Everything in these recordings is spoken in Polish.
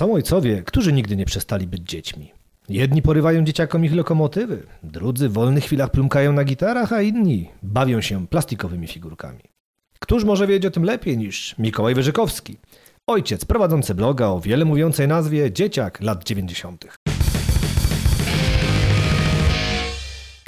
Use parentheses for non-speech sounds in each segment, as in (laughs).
Są ojcowie, którzy nigdy nie przestali być dziećmi. Jedni porywają dzieciakom ich lokomotywy, drudzy w wolnych chwilach plumkają na gitarach, a inni bawią się plastikowymi figurkami. Któż może wiedzieć o tym lepiej niż Mikołaj Wyżykowski, ojciec prowadzący bloga o wiele mówiącej nazwie Dzieciak lat 90.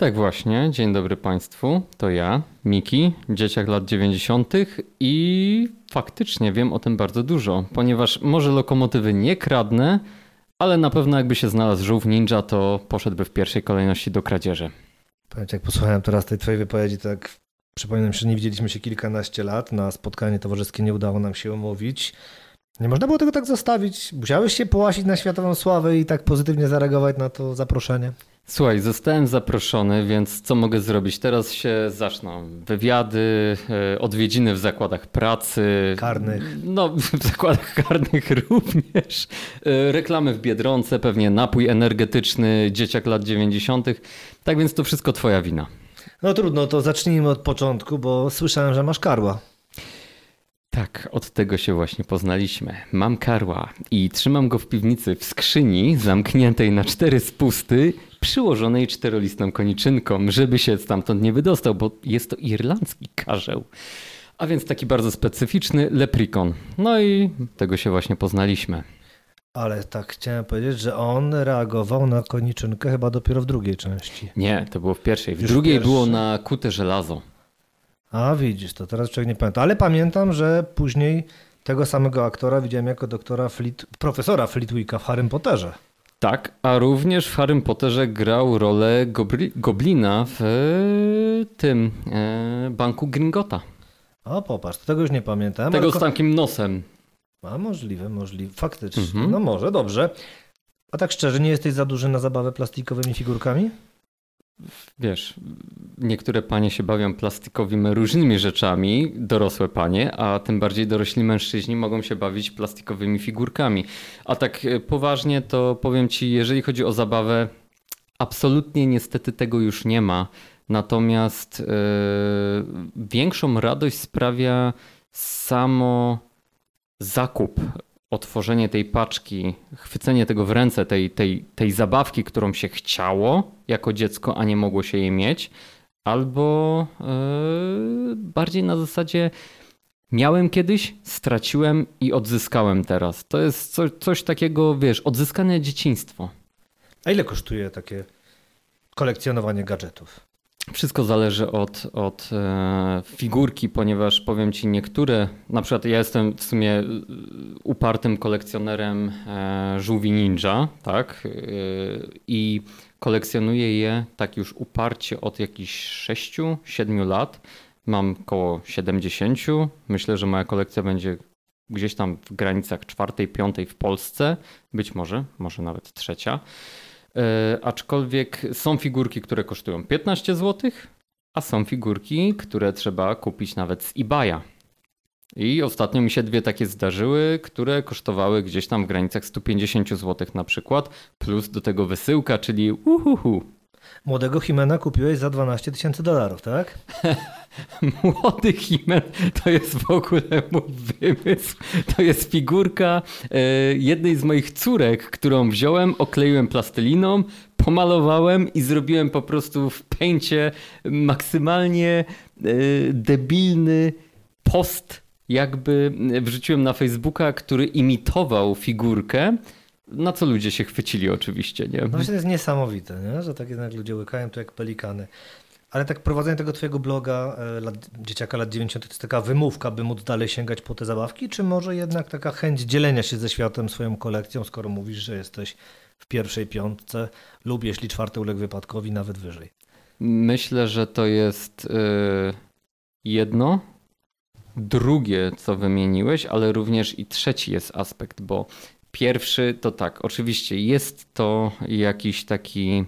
Tak właśnie, dzień dobry Państwu, to ja, Miki, dzieciak lat 90. i faktycznie wiem o tym bardzo dużo, ponieważ może lokomotywy nie kradnę, ale na pewno jakby się znalazł żółw ninja, to poszedłby w pierwszej kolejności do kradzieży. Pamiętam, jak posłuchałem teraz tej twojej wypowiedzi, tak przypominam, że nie widzieliśmy się kilkanaście lat, na spotkanie towarzyskie nie udało nam się umówić. Nie można było tego tak zostawić. Musiałeś się połasić na światową sławę i tak pozytywnie zareagować na to zaproszenie. Słuchaj, zostałem zaproszony, więc co mogę zrobić? Teraz się zaczną wywiady, e, odwiedziny w zakładach pracy. Karnych. No, (laughs) w zakładach karnych również. E, reklamy w Biedronce, pewnie napój energetyczny, dzieciak lat 90. Tak więc to wszystko twoja wina. No trudno, to zacznijmy od początku, bo słyszałem, że masz karła. Tak, od tego się właśnie poznaliśmy. Mam karła i trzymam go w piwnicy w skrzyni zamkniętej na cztery spusty, przyłożonej czterolistną koniczynką, żeby się stamtąd nie wydostał, bo jest to irlandzki karzeł. A więc taki bardzo specyficzny leprikon. No i tego się właśnie poznaliśmy. Ale tak chciałem powiedzieć, że on reagował na koniczynkę chyba dopiero w drugiej części. Nie, to było w pierwszej. W Już drugiej było na kute żelazo. A widzisz, to teraz człowiek nie pamięta. Ale pamiętam, że później tego samego aktora widziałem jako doktora Fleet, profesora Flitwicka w Harrym Potterze. Tak, a również w Harrym Potterze grał rolę gobli- goblina w e, tym e, banku Gringota. O, popatrz, tego już nie pamiętam. Tego z takim nosem. A możliwe, możliwe. Faktycznie. Mhm. No może, dobrze. A tak szczerze, nie jesteś za duży na zabawę plastikowymi figurkami? Wiesz, niektóre panie się bawią plastikowymi różnymi rzeczami, dorosłe panie, a tym bardziej dorośli mężczyźni mogą się bawić plastikowymi figurkami. A tak e, poważnie to powiem ci, jeżeli chodzi o zabawę, absolutnie niestety tego już nie ma. Natomiast e, większą radość sprawia samo zakup, otworzenie tej paczki, chwycenie tego w ręce, tej, tej, tej zabawki, którą się chciało jako dziecko, a nie mogło się jej mieć, albo e, bardziej na zasadzie miałem kiedyś, straciłem i odzyskałem teraz. To jest co, coś takiego, wiesz, odzyskane dzieciństwo. A ile kosztuje takie kolekcjonowanie gadżetów? Wszystko zależy od, od e, figurki, ponieważ powiem ci niektóre, na przykład ja jestem w sumie e, upartym kolekcjonerem e, żółwi ninja, tak? I kolekcjonuję je tak już uparcie od jakichś 6-7 lat. Mam około 70. Myślę, że moja kolekcja będzie gdzieś tam w granicach czwartej, piątej w Polsce, być może, może nawet trzecia. E, aczkolwiek są figurki, które kosztują 15 zł, a są figurki, które trzeba kupić nawet z eBaya. I ostatnio mi się dwie takie zdarzyły, które kosztowały gdzieś tam w granicach 150 zł na przykład, plus do tego wysyłka, czyli uhuhu. Młodego Himena kupiłeś za 12 tysięcy dolarów, tak? (laughs) Młody Himen to jest w ogóle mój wymysł. To jest figurka e, jednej z moich córek, którą wziąłem, okleiłem plasteliną, pomalowałem i zrobiłem po prostu w pęcie maksymalnie e, debilny post, jakby wrzuciłem na Facebooka, który imitował figurkę. Na co ludzie się chwycili oczywiście, nie? No właśnie to jest niesamowite, nie? że tak jednak ludzie łykają to jak pelikany. Ale tak prowadzenie tego twojego bloga e, lat, dzieciaka lat 90 to jest taka wymówka, by móc dalej sięgać po te zabawki, czy może jednak taka chęć dzielenia się ze światem swoją kolekcją, skoro mówisz, że jesteś w pierwszej piątce lub jeśli czwarty uległ wypadkowi, nawet wyżej. Myślę, że to jest y, jedno. Drugie, co wymieniłeś, ale również i trzeci jest aspekt, bo pierwszy to tak, oczywiście jest to jakiś taki,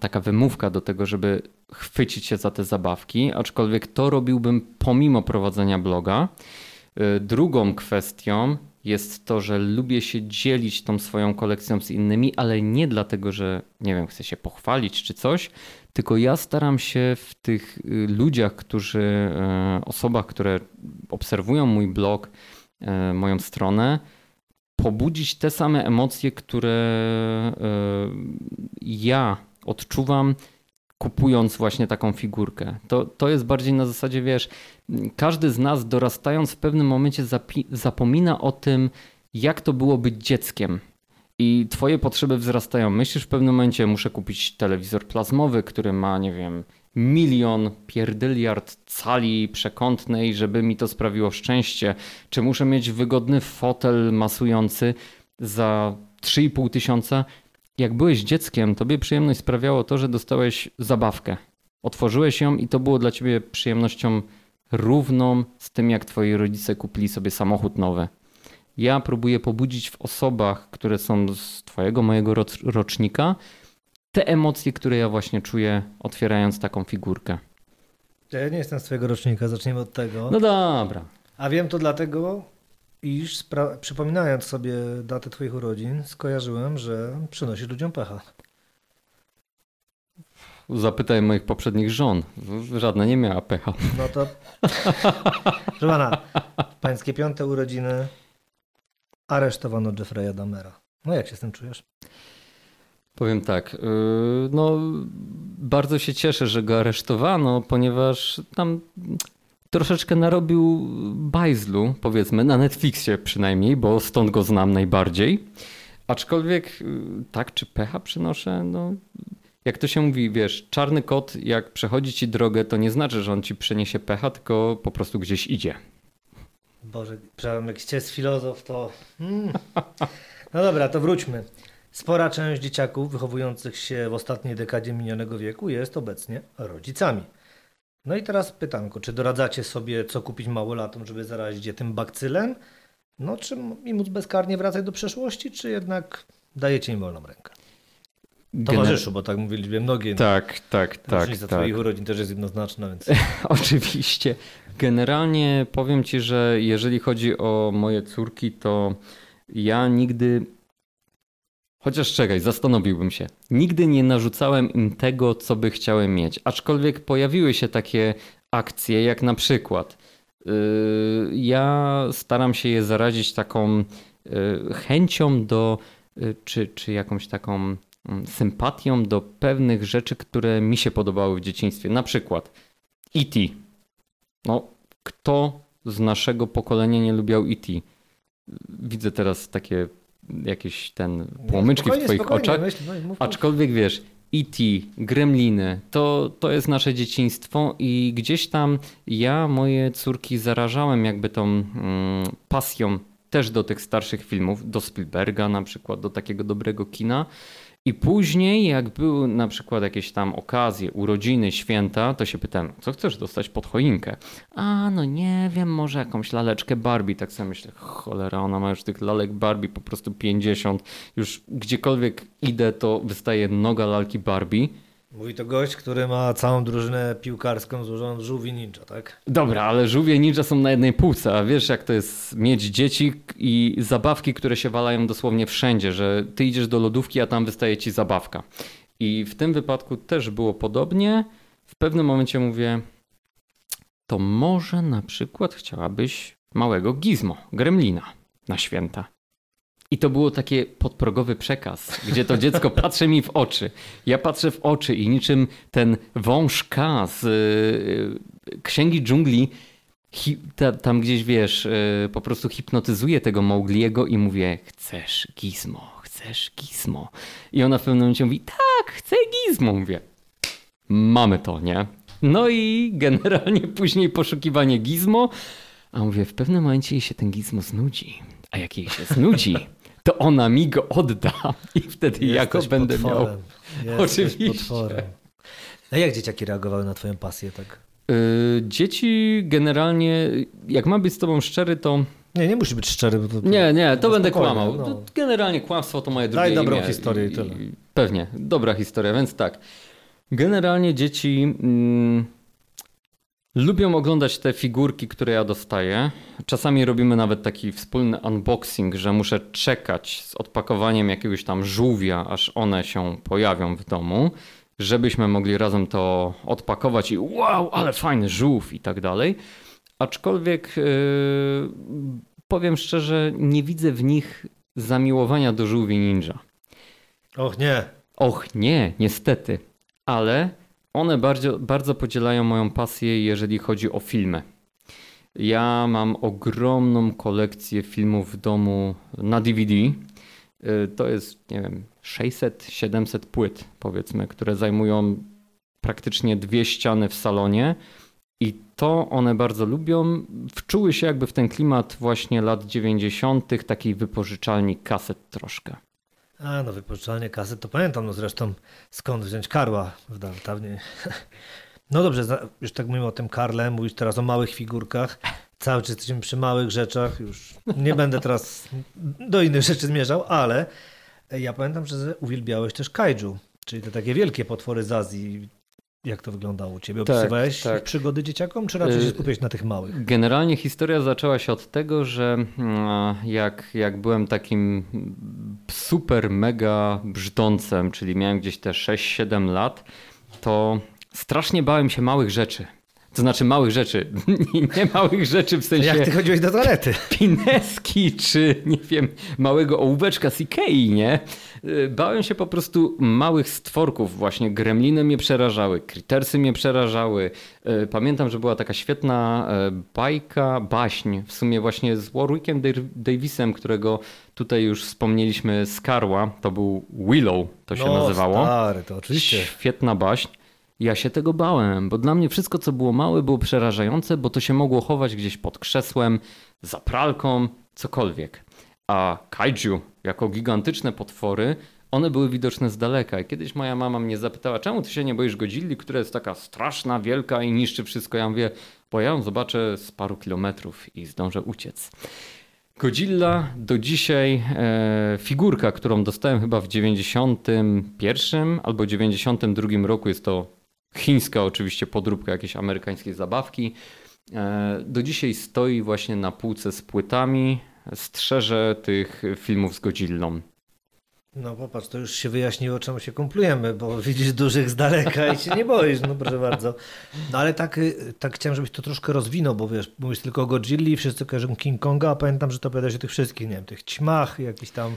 taka wymówka do tego, żeby chwycić się za te zabawki, aczkolwiek to robiłbym pomimo prowadzenia bloga. Y, Drugą kwestią jest to, że lubię się dzielić tą swoją kolekcją z innymi, ale nie dlatego, że nie wiem, chcę się pochwalić czy coś, tylko ja staram się w tych y, ludziach, którzy, y, osobach, które obserwują mój blog, y, moją stronę, pobudzić te same emocje, które y, ja odczuwam kupując właśnie taką figurkę. To, to jest bardziej na zasadzie, wiesz, każdy z nas dorastając w pewnym momencie zapi- zapomina o tym, jak to było być dzieckiem. I twoje potrzeby wzrastają. Myślisz w pewnym momencie, muszę kupić telewizor plazmowy, który ma, nie wiem, milion pierdyliard cali przekątnej, żeby mi to sprawiło szczęście. Czy muszę mieć wygodny fotel masujący za 3,5 tysiąca? Jak byłeś dzieckiem, tobie przyjemność sprawiało to, że dostałeś zabawkę. Otworzyłeś ją i to było dla ciebie przyjemnością równą z tym, jak twoi rodzice kupili sobie samochód nowy. Ja próbuję pobudzić w osobach, które są z twojego, mojego rocznika, te emocje, które ja właśnie czuję, otwierając taką figurkę. Ja nie jestem z twojego rocznika, zaczniemy od tego. No dobra. A wiem to dlatego, iż przypominając sobie datę twoich urodzin, skojarzyłem, że przynosisz ludziom pecha. Zapytaj moich poprzednich żon. Żadna nie miała pecha. No to. (laughs) Proszę pana, pańskie piąte urodziny aresztowano Jeffrey'a Damera. No jak się z tym czujesz? Powiem tak, y, no bardzo się cieszę, że go aresztowano, ponieważ tam troszeczkę narobił bajzlu, powiedzmy, na Netflixie przynajmniej, bo stąd go znam najbardziej. Aczkolwiek y, tak czy pecha przynoszę, no jak to się mówi, wiesz, czarny kot jak przechodzi ci drogę, to nie znaczy, że on ci przyniesie pecha, tylko po prostu gdzieś idzie. Boże, przepraszam, jak jest filozof, to... Hmm. No dobra, to wróćmy. Spora część dzieciaków wychowujących się w ostatniej dekadzie minionego wieku jest obecnie rodzicami. No i teraz pytanko, czy doradzacie sobie, co kupić małolatom, żeby zarazić je tym bakcylem? No, czy i móc bezkarnie wracać do przeszłości, czy jednak dajecie im wolną rękę? Towarzyszu, bo tak mówili mnogie. Tak, tak, tak. Różnica tak. twoich urodzin też jest jednoznaczna, więc... (laughs) Oczywiście. Generalnie powiem ci, że jeżeli chodzi o moje córki, to ja nigdy Chociaż czekaj, zastanowiłbym się. Nigdy nie narzucałem im tego, co by chciały mieć. Aczkolwiek pojawiły się takie akcje, jak na przykład. Yy, ja staram się je zarazić taką yy, chęcią do, yy, czy, czy jakąś taką mm, sympatią do pewnych rzeczy, które mi się podobały w dzieciństwie. Na przykład E.T. No, kto z naszego pokolenia nie lubiał E.T.? Widzę teraz takie jakieś ten płomyczki w twoich oczach. Myśl, no Aczkolwiek wiesz, E.T., Gremliny, to, to jest nasze dzieciństwo i gdzieś tam ja moje córki zarażałem jakby tą mm, pasją też do tych starszych filmów, do Spielberga na przykład, do takiego dobrego kina. I później, jak były na przykład jakieś tam okazje, urodziny, święta, to się pytałem, co chcesz dostać pod choinkę? A, no nie wiem, może jakąś laleczkę Barbie. Tak sobie myślę, cholera, ona ma już tych lalek Barbie po prostu 50. Już gdziekolwiek idę, to wystaje noga lalki Barbie. Mówi to gość, który ma całą drużynę piłkarską złożoną z żółwi ninja, tak? Dobra, ale żółwie ninja są na jednej półce, a wiesz jak to jest mieć dzieci i zabawki, które się walają dosłownie wszędzie, że ty idziesz do lodówki, a tam wystaje ci zabawka. I w tym wypadku też było podobnie. W pewnym momencie mówię, to może na przykład chciałabyś małego gizmo, gremlina na święta. I to było takie podprogowy przekaz, gdzie to dziecko (laughs) patrzy mi w oczy. Ja patrzę w oczy i niczym ten wąż K z y, Księgi Dżungli hi, ta, tam gdzieś, wiesz, y, po prostu hipnotyzuję tego Maugliego i mówię, chcesz gizmo, chcesz gizmo. I ona w pewnym momencie mówi, tak, chcę gizmo. Mówię, mamy to, nie? No i generalnie (laughs) później poszukiwanie gizmo, a mówię, w pewnym momencie jej się ten gizmo znudzi. A jak jej się znudzi, to ona mi go odda i wtedy Jesteś ja go będę potworem. miał. (laughs) Jesteś Oczywiście. Potworem. A jak dzieciaki reagowały na twoją pasję tak? Yy, dzieci generalnie, jak mam być z tobą szczery, to nie, nie musi być szczery. Bo to, nie, nie, to będę kłamał. No. Generalnie kłamstwo to moje drugie Daj dobrą imię. historię i tyle. Pewnie, dobra historia, więc tak. Generalnie dzieci... Mm, Lubią oglądać te figurki, które ja dostaję. Czasami robimy nawet taki wspólny unboxing, że muszę czekać z odpakowaniem jakiegoś tam żółwia, aż one się pojawią w domu, żebyśmy mogli razem to odpakować i wow, ale fajny żółw i tak dalej. Aczkolwiek yy, powiem szczerze, nie widzę w nich zamiłowania do żółwi ninja. Och nie. Och nie, niestety, ale one bardzo, bardzo podzielają moją pasję, jeżeli chodzi o filmy. Ja mam ogromną kolekcję filmów w domu na DVD. Y, To jest, nie wiem, 600-700 płyt, powiedzmy, które zajmują praktycznie dwie ściany w salonie. I to one bardzo lubią. Wczuły się jakby w ten klimat właśnie lat 90., takiej wypożyczalni kaset troszkę. A no wypożyczalnie kaset to pamiętam, no zresztą skąd wziąć Karła w da- dawniej. (laughs) No dobrze, już tak mówimy o tym Karle, mówisz teraz o małych figurkach. Cały czas jesteśmy przy małych rzeczach, już nie będę teraz do innych rzeczy zmierzał, ale ja pamiętam, że uwielbiałeś też kaiju, czyli te takie wielkie potwory z Azji. Jak to wyglądało u ciebie? Tak, Opisywałeś tak. przygody dzieciakom, czy raczej się Y- skupiłeś na tych małych? Generalnie historia zaczęła się od tego, że mm, jak, jak byłem takim super mega brzdącem, czyli miałem gdzieś te 6-7 lat, to strasznie bałem się małych rzeczy. To znaczy małych rzeczy, (laughs) nie małych rzeczy w sensie Jak ty chodziłeś do toalety? (laughs) pineski, czy nie wiem, małego ołóweczka z Ikei, nie? Y, Bałem się po prostu małych stworków, właśnie gremliny mnie przerażały, kritersy mnie przerażały. Y, Pamiętam, że była taka świetna e, bajka, baśń, w sumie właśnie z Warwickiem Davisem, którego tutaj już wspomnieliśmy z Karła, to był Willow, to się no, nazywało. stary, to oczywiście. Świetna baśń. Ja się tego bałem, bo dla mnie wszystko, co było małe, było przerażające, bo to się mogło chować gdzieś pod krzesłem, za pralką, cokolwiek. A kaiju, jako gigantyczne potwory, one były widoczne z daleka. I kiedyś moja mama mnie zapytała, czemu ty się nie boisz Godzilli, która jest taka straszna, wielka i niszczy wszystko. Ja mówię, bo ja ją zobaczę z paru kilometrów i zdążę uciec. Godzilla do dzisiaj e, figurka, którą dostałem chyba w 91 albo 92 roku, jest to chińska oczywiście podróbka jakiejś amerykańskiej zabawki. E, do dzisiaj stoi właśnie na półce z płytami, strzeże tych filmów z Godzillą. No popatrz, to już się wyjaśniło, czemu się kumplujemy, bo widzisz dużych z daleka i się nie boisz, no proszę bardzo. No ale tak, y, tak chciałem, żebyś to troszkę rozwinął, bo wiesz, mówisz tylko o Godzilli, wszyscy kojarzą King Konga, a pamiętam, że to opowiadałeś o tych wszystkich, nie wiem, tych ćmach, jakichś tam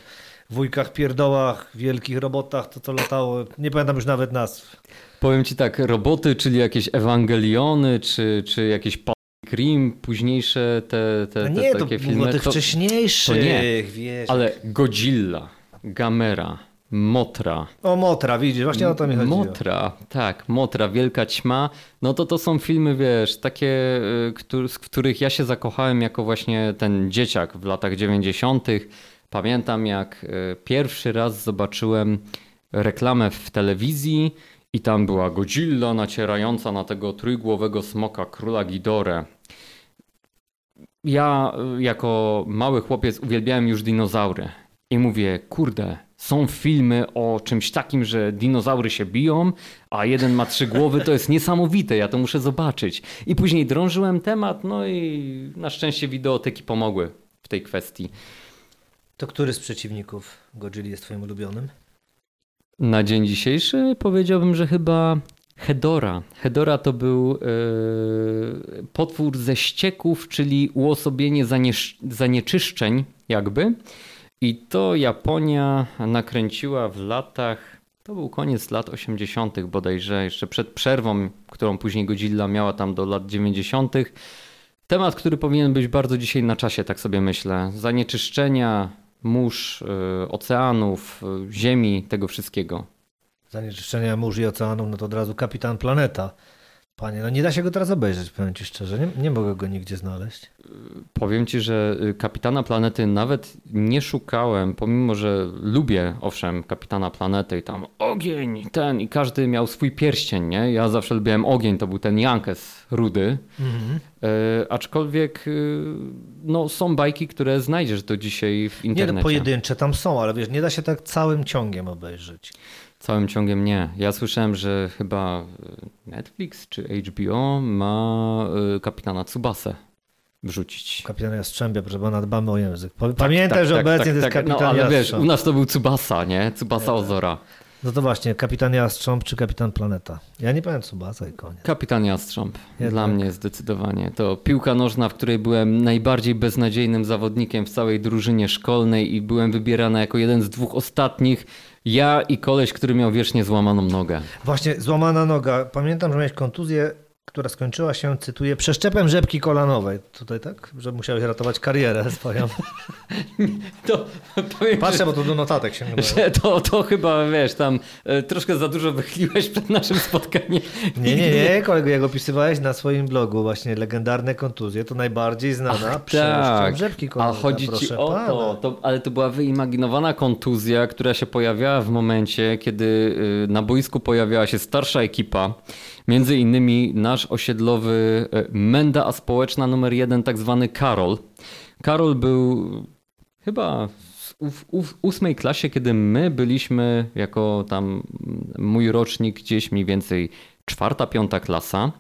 wujkach, pierdołach, wielkich robotach, to co latało, nie pamiętam już nawet nazw. Powiem ci tak, roboty, czyli jakieś Ewangeliony, czy, czy jakieś Pacific Rim, późniejsze te, te, No te nie, to takie mówię filmy. tych to- wcześniejszych, to nie, wiesz. Ale Godzilla, Gamera, Motra, O Motra, widzisz, właśnie o to mi chodziło. Motra, tak, Motra, Wielka Ćma, no to to są filmy, wiesz, takie, y, z których ja się zakochałem jako właśnie ten dzieciak w latach 90. Pamiętam jak y, pierwszy raz zobaczyłem reklamę w telewizji i tam była Godzilla nacierająca na tego trójgłowego smoka króla Ghidorę. Ja y, jako mały chłopiec uwielbiałem już dinozaury. I mówię, kurde, są filmy o czymś takim, że dinozaury się biją, a jeden ma trzy głowy, to jest niesamowite, ja to muszę zobaczyć. I później drążyłem temat, no i na szczęście wideoteki pomogły w tej kwestii. To który z przeciwników Godzilli jest twoim ulubionym? Na dzień dzisiejszy powiedziałbym, że chyba Hedora. Hedora to był e, potwór ze ścieków, czyli uosobienie zanieczyszczeń jakby. I to Japonia nakręciła w latach, to był koniec lat 80. bodajże, jeszcze przed przerwą, którą później Godzilla miała tam do lat 90. Temat, który powinien być bardzo dzisiaj na czasie, tak sobie myślę. Zanieczyszczenia mórz, y, oceanów, y, ziemi, tego wszystkiego. Zanieczyszczenia mórz i oceanów, no to od razu Kapitan Planeta. Panie, no nie da się go teraz obejrzeć, powiem ci szczerze, nie, nie mogę go nigdzie znaleźć. Powiem ci, że y, Kapitana Planety nawet nie szukałem, pomimo że lubię, owszem, Kapitana Planety i tam ogień, ten i każdy miał swój pierścień, nie? Ja zawsze lubiłem ogień, to był ten Jankes rudy. Mhm. E, aczkolwiek y, no, są bajki, które znajdziesz do dzisiaj w Nie, internecie. no pojedyncze tam są, ale wiesz, nie da się tak całym ciągiem obejrzeć. Całym ciągiem nie. Ja słyszałem, że chyba y, Netflix czy HBO ma y, Kapitana Tsubasę wrzucić. Kapitan Jastrzębia, proszę pana, dbamy o język. Pa- Pamiętaj, Tak, że tak, obecnie tak, to jest tak. Kapitan No ale wiesz, u nas to był Tsubasa, nie? Tsubasa Ozora. No to właśnie, kapitan Jastrząb czy kapitan Planeta? Ja nie pamiętam Subasa i koniec. Kapitan Jastrząb. Jednak. Dla mnie zdecydowanie. To piłka nożna, w której byłem najbardziej beznadziejnym zawodnikiem w całej drużynie szkolnej i byłem wybierany jako jeden z dwóch ostatnich. Ja i koleś, który miał wiecznie złamaną nogę. Właśnie, złamana noga. Pamiętam, że miałeś kontuzję, która skończyła się, cytuję, przeszczepem rzepki kolanowej. Tutaj tak? Że musiałeś ratować karierę swoją. (laughs) To powiem, Patrzę, bo to do notatek się (laughs) że to, to chyba, wiesz, tam e, troszkę za dużo wychyliłeś przed naszym spotkaniem. Nie, nie, nie, kolego, jak opisywałeś na swoim blogu właśnie legendarne kontuzje, to najbardziej znana przeszczep rzepki A kolanowej. chodzi proszę ci o pana. to, to, ale to była wyimaginowana kontuzja, która się pojawiała w momencie, kiedy y, na boisku pojawiała się starsza ekipa, między innymi nasz osiedlowy y, menda społeczna numer jeden, tak zwany Karol. Karol był chyba w ósmej klasie, kiedy my byliśmy jako tam mój rocznik gdzieś mniej więcej czwarta, piąta klasa.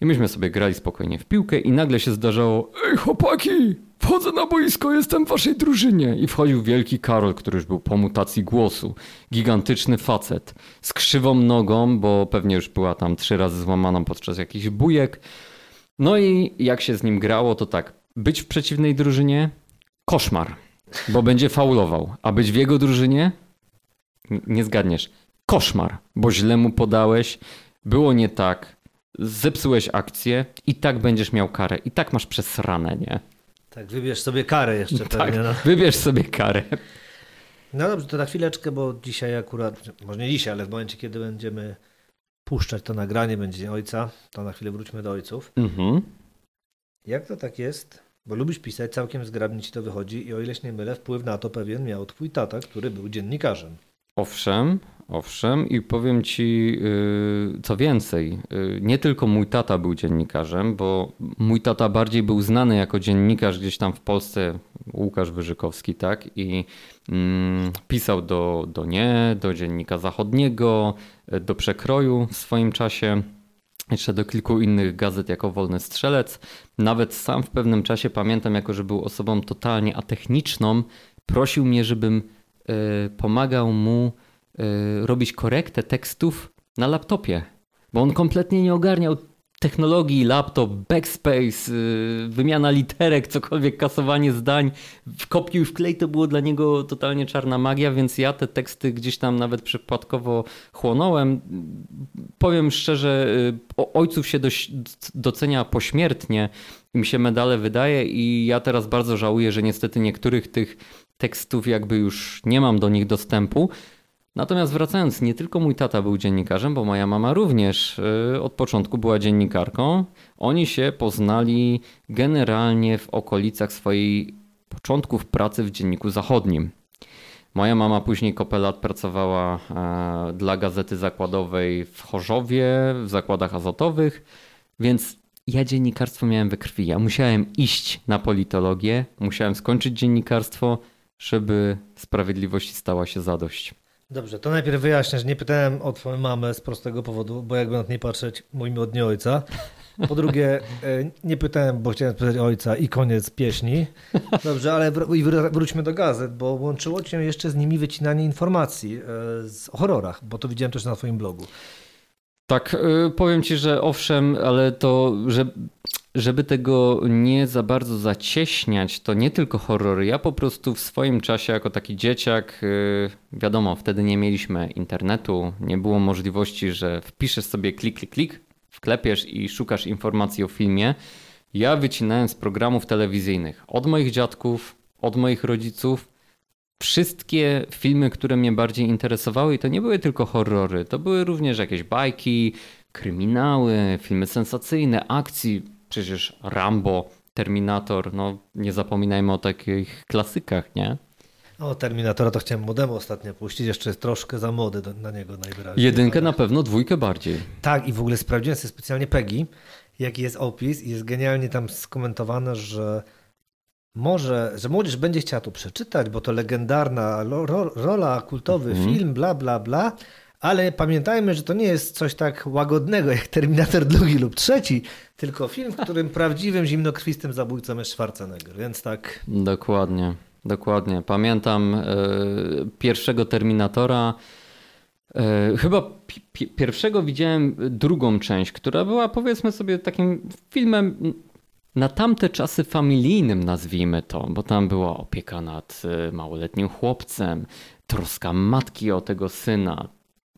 I myśmy sobie grali spokojnie w piłkę i nagle się zdarzało Ej chłopaki, wchodzę na boisko, jestem w waszej drużynie. I wchodził wielki Karol, który już był po mutacji głosu. Gigantyczny facet. Z krzywą nogą, bo pewnie już była tam trzy razy złamana podczas jakichś bujek. No i jak się z nim grało, to tak, być w przeciwnej drużynie? Koszmar, bo będzie faulował, a być w jego drużynie? Nie zgadniesz. Koszmar, bo źle mu podałeś, było nie tak, zepsułeś akcję i tak będziesz miał karę. I tak masz przesrane, nie? Tak, wybierz sobie karę jeszcze Tak, pewnie. No. wybierz sobie karę. no dobrze, to na chwileczkę, bo dzisiaj akurat, może nie dzisiaj, ale w momencie, kiedy będziemy puszczać to nagranie, będzie Ojca, to na chwilę wróćmy do ojców. Mhm. Jak to tak jest? Bo lubisz pisać, całkiem zgrabnie ci to wychodzi i o ileś nie mylę, wpływ na to pewien miał twój tata, który był dziennikarzem. Owszem, owszem i powiem ci yy, co więcej. Yy, nie tylko mój tata był dziennikarzem, bo mój tata bardziej był znany jako dziennikarz gdzieś tam w Polsce, Łukasz Wyżykowski, tak? I mm, pisał do, do Nie, do Dziennika Zachodniego, yy, do Przekroju w swoim czasie. Jeszcze do kilku innych gazet jako Wolny Strzelec. Nawet sam w pewnym czasie pamiętam, jako że był osobą totalnie atechniczną, prosił mnie, żebym y, pomagał mu y, robić korektę tekstów na laptopie, bo on kompletnie nie ogarniał technologii, laptop, backspace, y, wymiana literek, cokolwiek, kasowanie zdań, w kopiuj wklej to było dla niego totalnie czarna magia, więc ja te teksty gdzieś tam nawet przypadkowo chłonąłem. Powiem szczerze, y, ojców się docenia pośmiertnie, im się medale wydaje i ja teraz bardzo żałuję, że niestety niektórych tych tekstów jakby już nie mam do nich dostępu. Natomiast wracając, nie tylko mój tata był dziennikarzem, bo moja mama również y, od początku była dziennikarką. Oni się poznali generalnie w okolicach swojej początków pracy w Dzienniku Zachodnim. Moja mama później kopę lat pracowała e, dla gazety zakładowej w Chorzowie, w zakładach azotowych, więc ja dziennikarstwo miałem we krwi. Ja musiałem iść na politologię, musiałem skończyć dziennikarstwo, żeby sprawiedliwości stała się zadość. Dobrze, to najpierw wyjaśnię, że nie pytałem o twoją mamę z prostego powodu, bo jakby na to nie patrzeć, mówimy od nie ojca. Po drugie, e, nie pytałem, bo chciałem spytać ojca i koniec pieśni. Dobrze, ale wr- wróćmy do gazet, bo łączyło cię jeszcze z nimi wycinanie informacji e, z, o horrorach, bo to widziałem też na twoim blogu. Tak, y, powiem ci, że owszem, ale to, że, żeby tego nie za bardzo zacieśniać, to nie tylko horrory. Ja po prostu w swoim czasie, jako taki dzieciak, y, wiadomo, wtedy nie mieliśmy internetu, nie było możliwości, że wpiszesz sobie klik, klik, klik, wklepiesz i szukasz informacji o filmie. Ja wycinałem z programów telewizyjnych od moich dziadków, od moich rodziców wszystkie filmy, które mnie bardziej interesowały, i to nie były tylko horrory, to były również jakieś bajki, kryminały, filmy sensacyjne, akcji, przecież Rambo, Terminator, no nie zapominajmy o takich klasykach, nie? O, Terminatora to chciałem młodemu ostatnio puścić, jeszcze jest troszkę za młody do, na niego najwyraźniej. Jedynkę ale- na pewno, dwójkę bardziej. Tak, i w ogóle sprawdziłem sobie specjalnie Peggy, jaki jest opis i jest genialnie tam skomentowane, że może, że młodzież będzie chciała to przeczytać, bo to legendarna rola, kultowy Mhm. film, bla, bla, bla, ale pamiętajmy, że to nie jest coś tak łagodnego jak Terminator drugi lub trzeci, tylko film, w którym (laughs) prawdziwym zimnokrwistym zabójcą jest Schwarzenegger, więc tak... Dokładnie, dokładnie. Pamiętam e, pierwszego Terminatora. E, chyba pi- pi- pierwszego widziałem drugą część, która była powiedzmy sobie takim filmem na tamte czasy familijnym, nazwijmy to, bo tam była opieka nad e, małoletnim chłopcem, troska matki o tego syna,